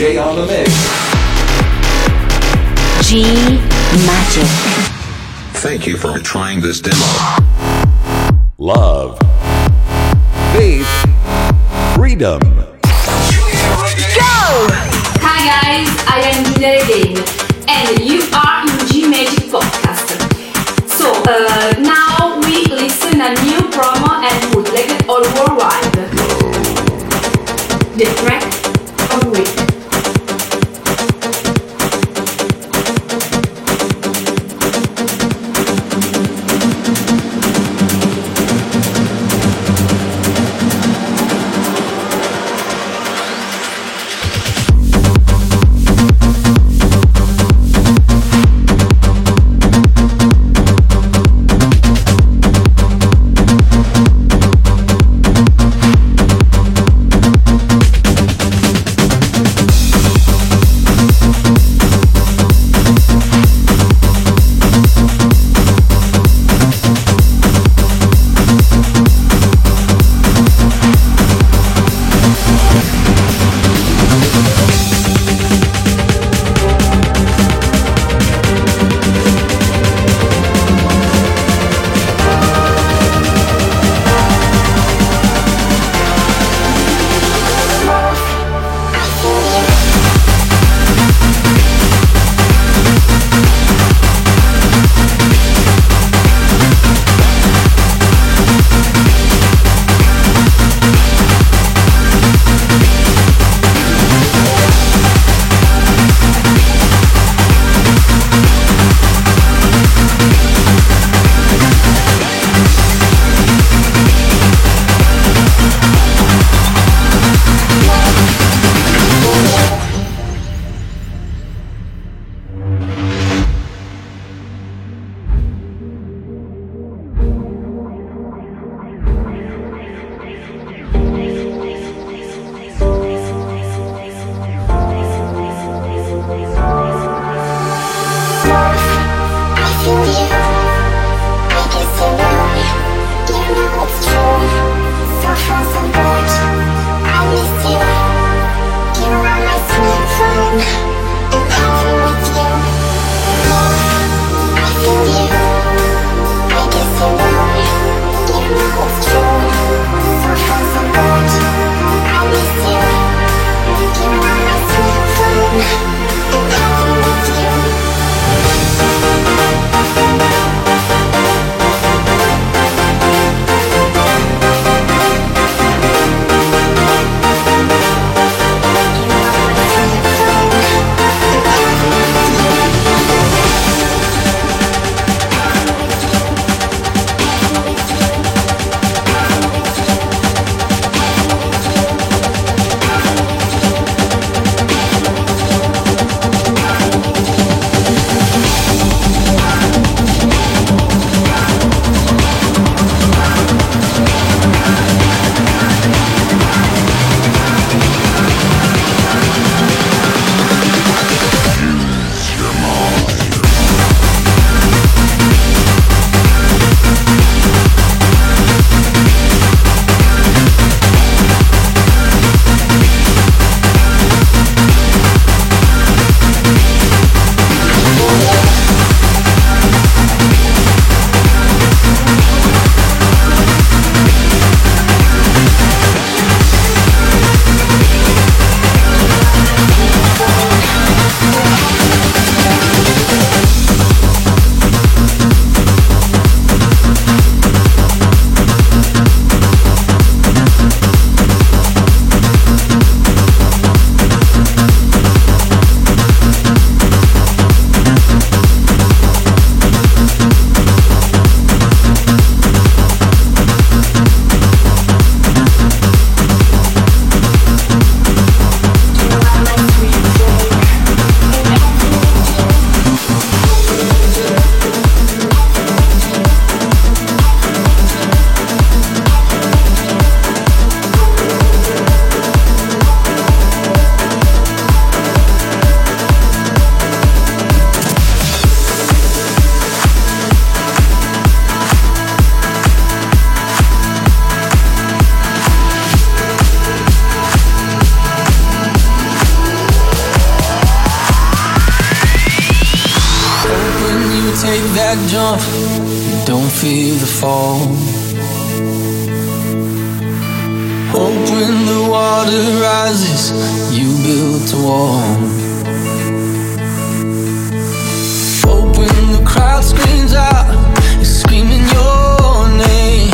DJ on the mix. G Magic. Thank you for trying this demo. Love. Faith. Freedom. Go! Hi guys, I am Giulia Regain, and you are in G Magic Podcast. So uh, now we listen a new promo and bootleg all worldwide. The track enough, don't feel the fall. Hope when the water rises, you build a wall. Hope when the crowd screams out, screaming your name.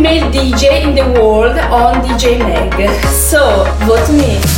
female DJ in the world on DJ Mag. So vote me.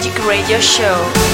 Magic Radio Show.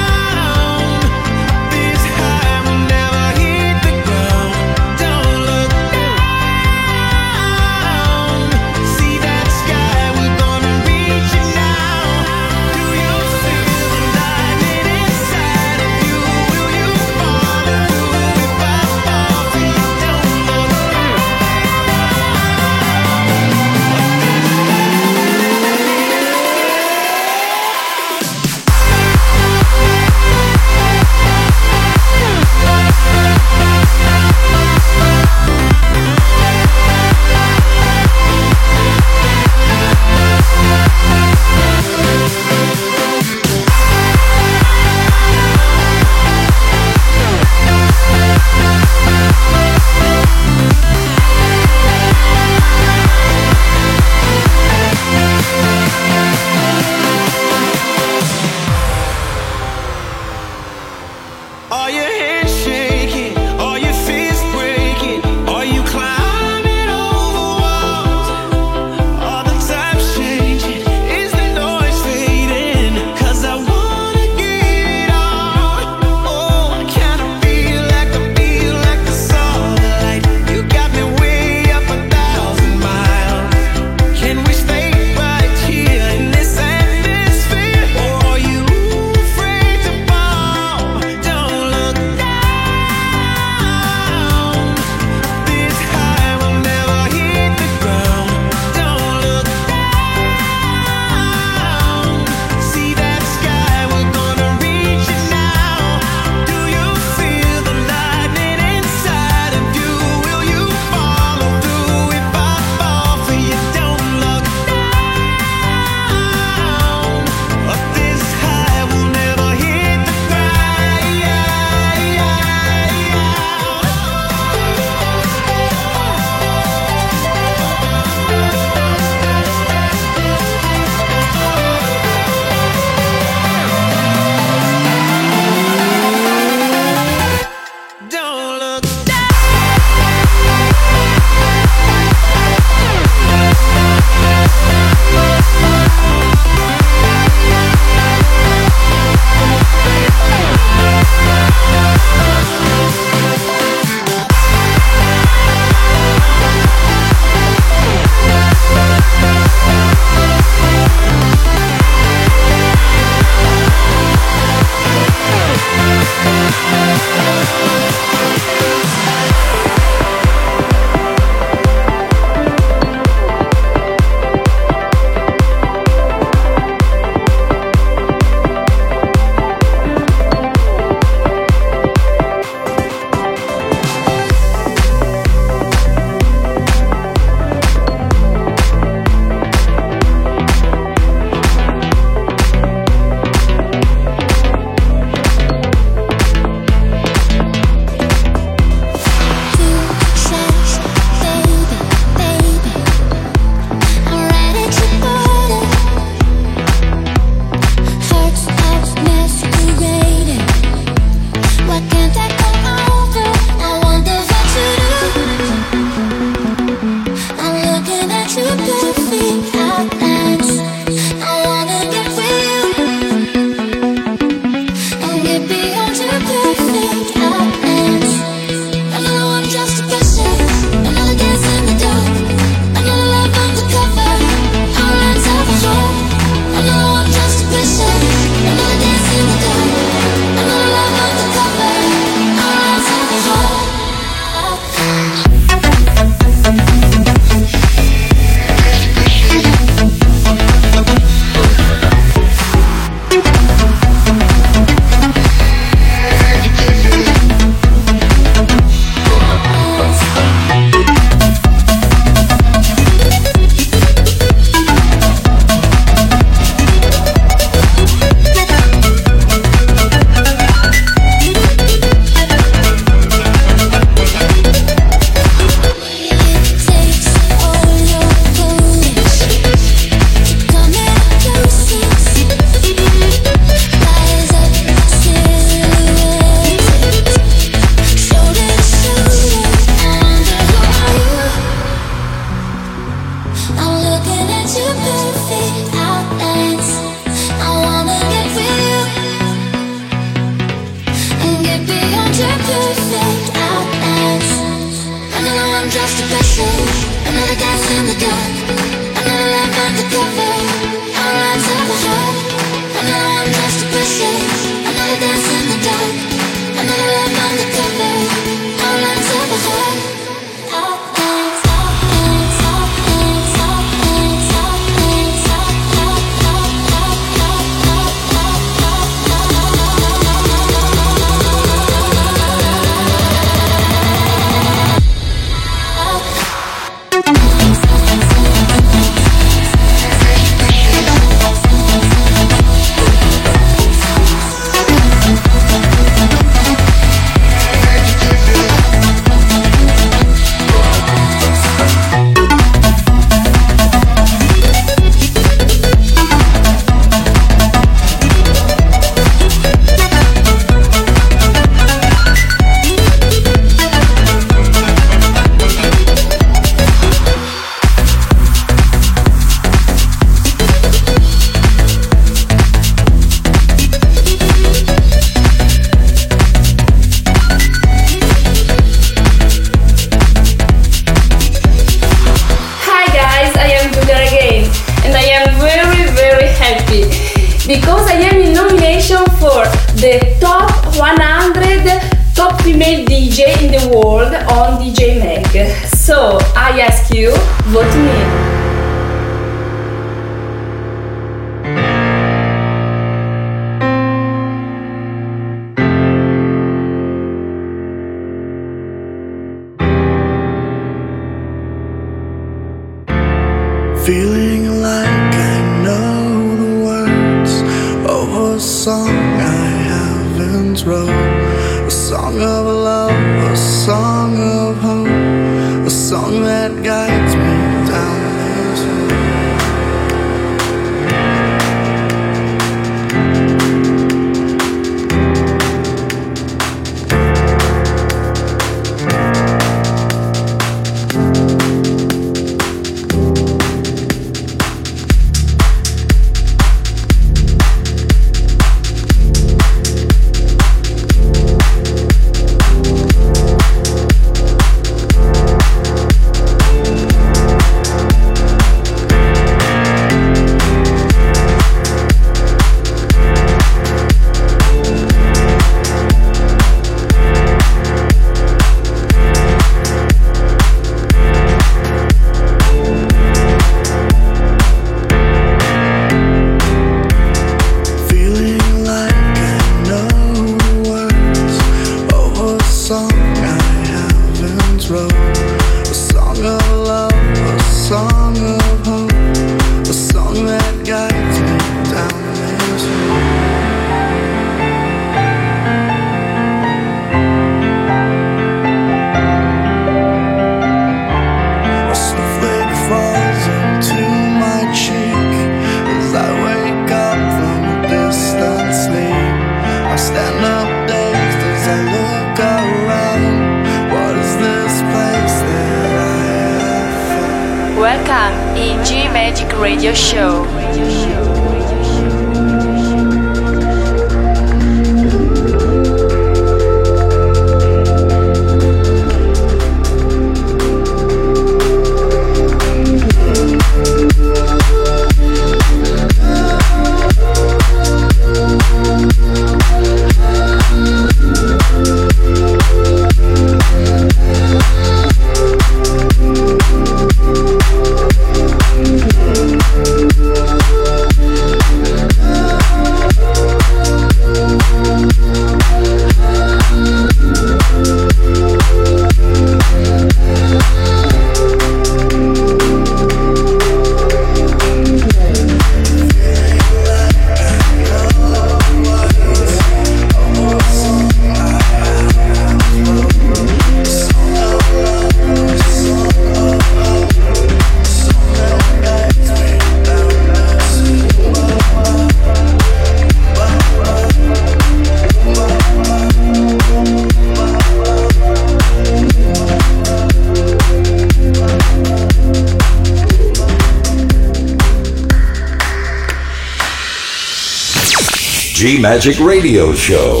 G Magic Radio Show.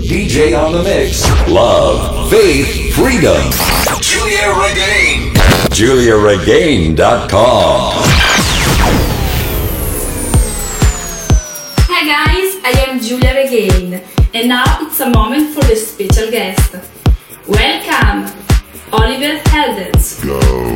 DJ on the mix. Love, faith, freedom. Giulia Regain. GiuliaRegain.com. Hi guys, I am Giulia Regain, and now it's a moment for the special guest. Welcome, Oliver Heldens. Can't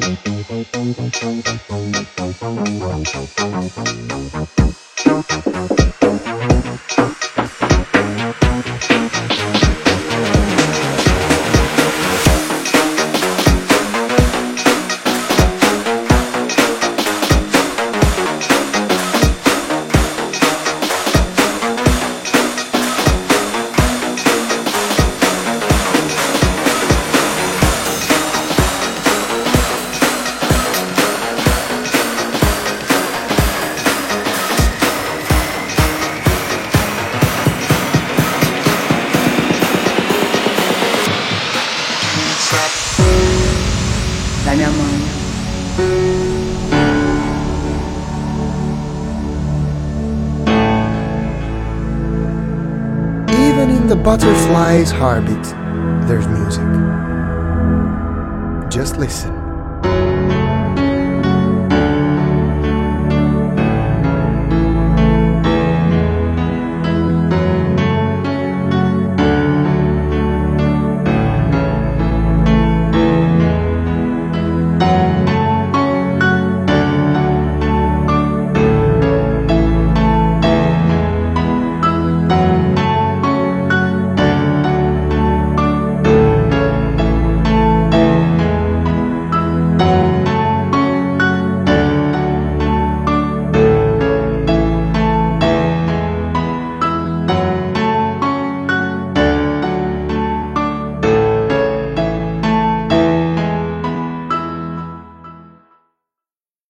Thank you.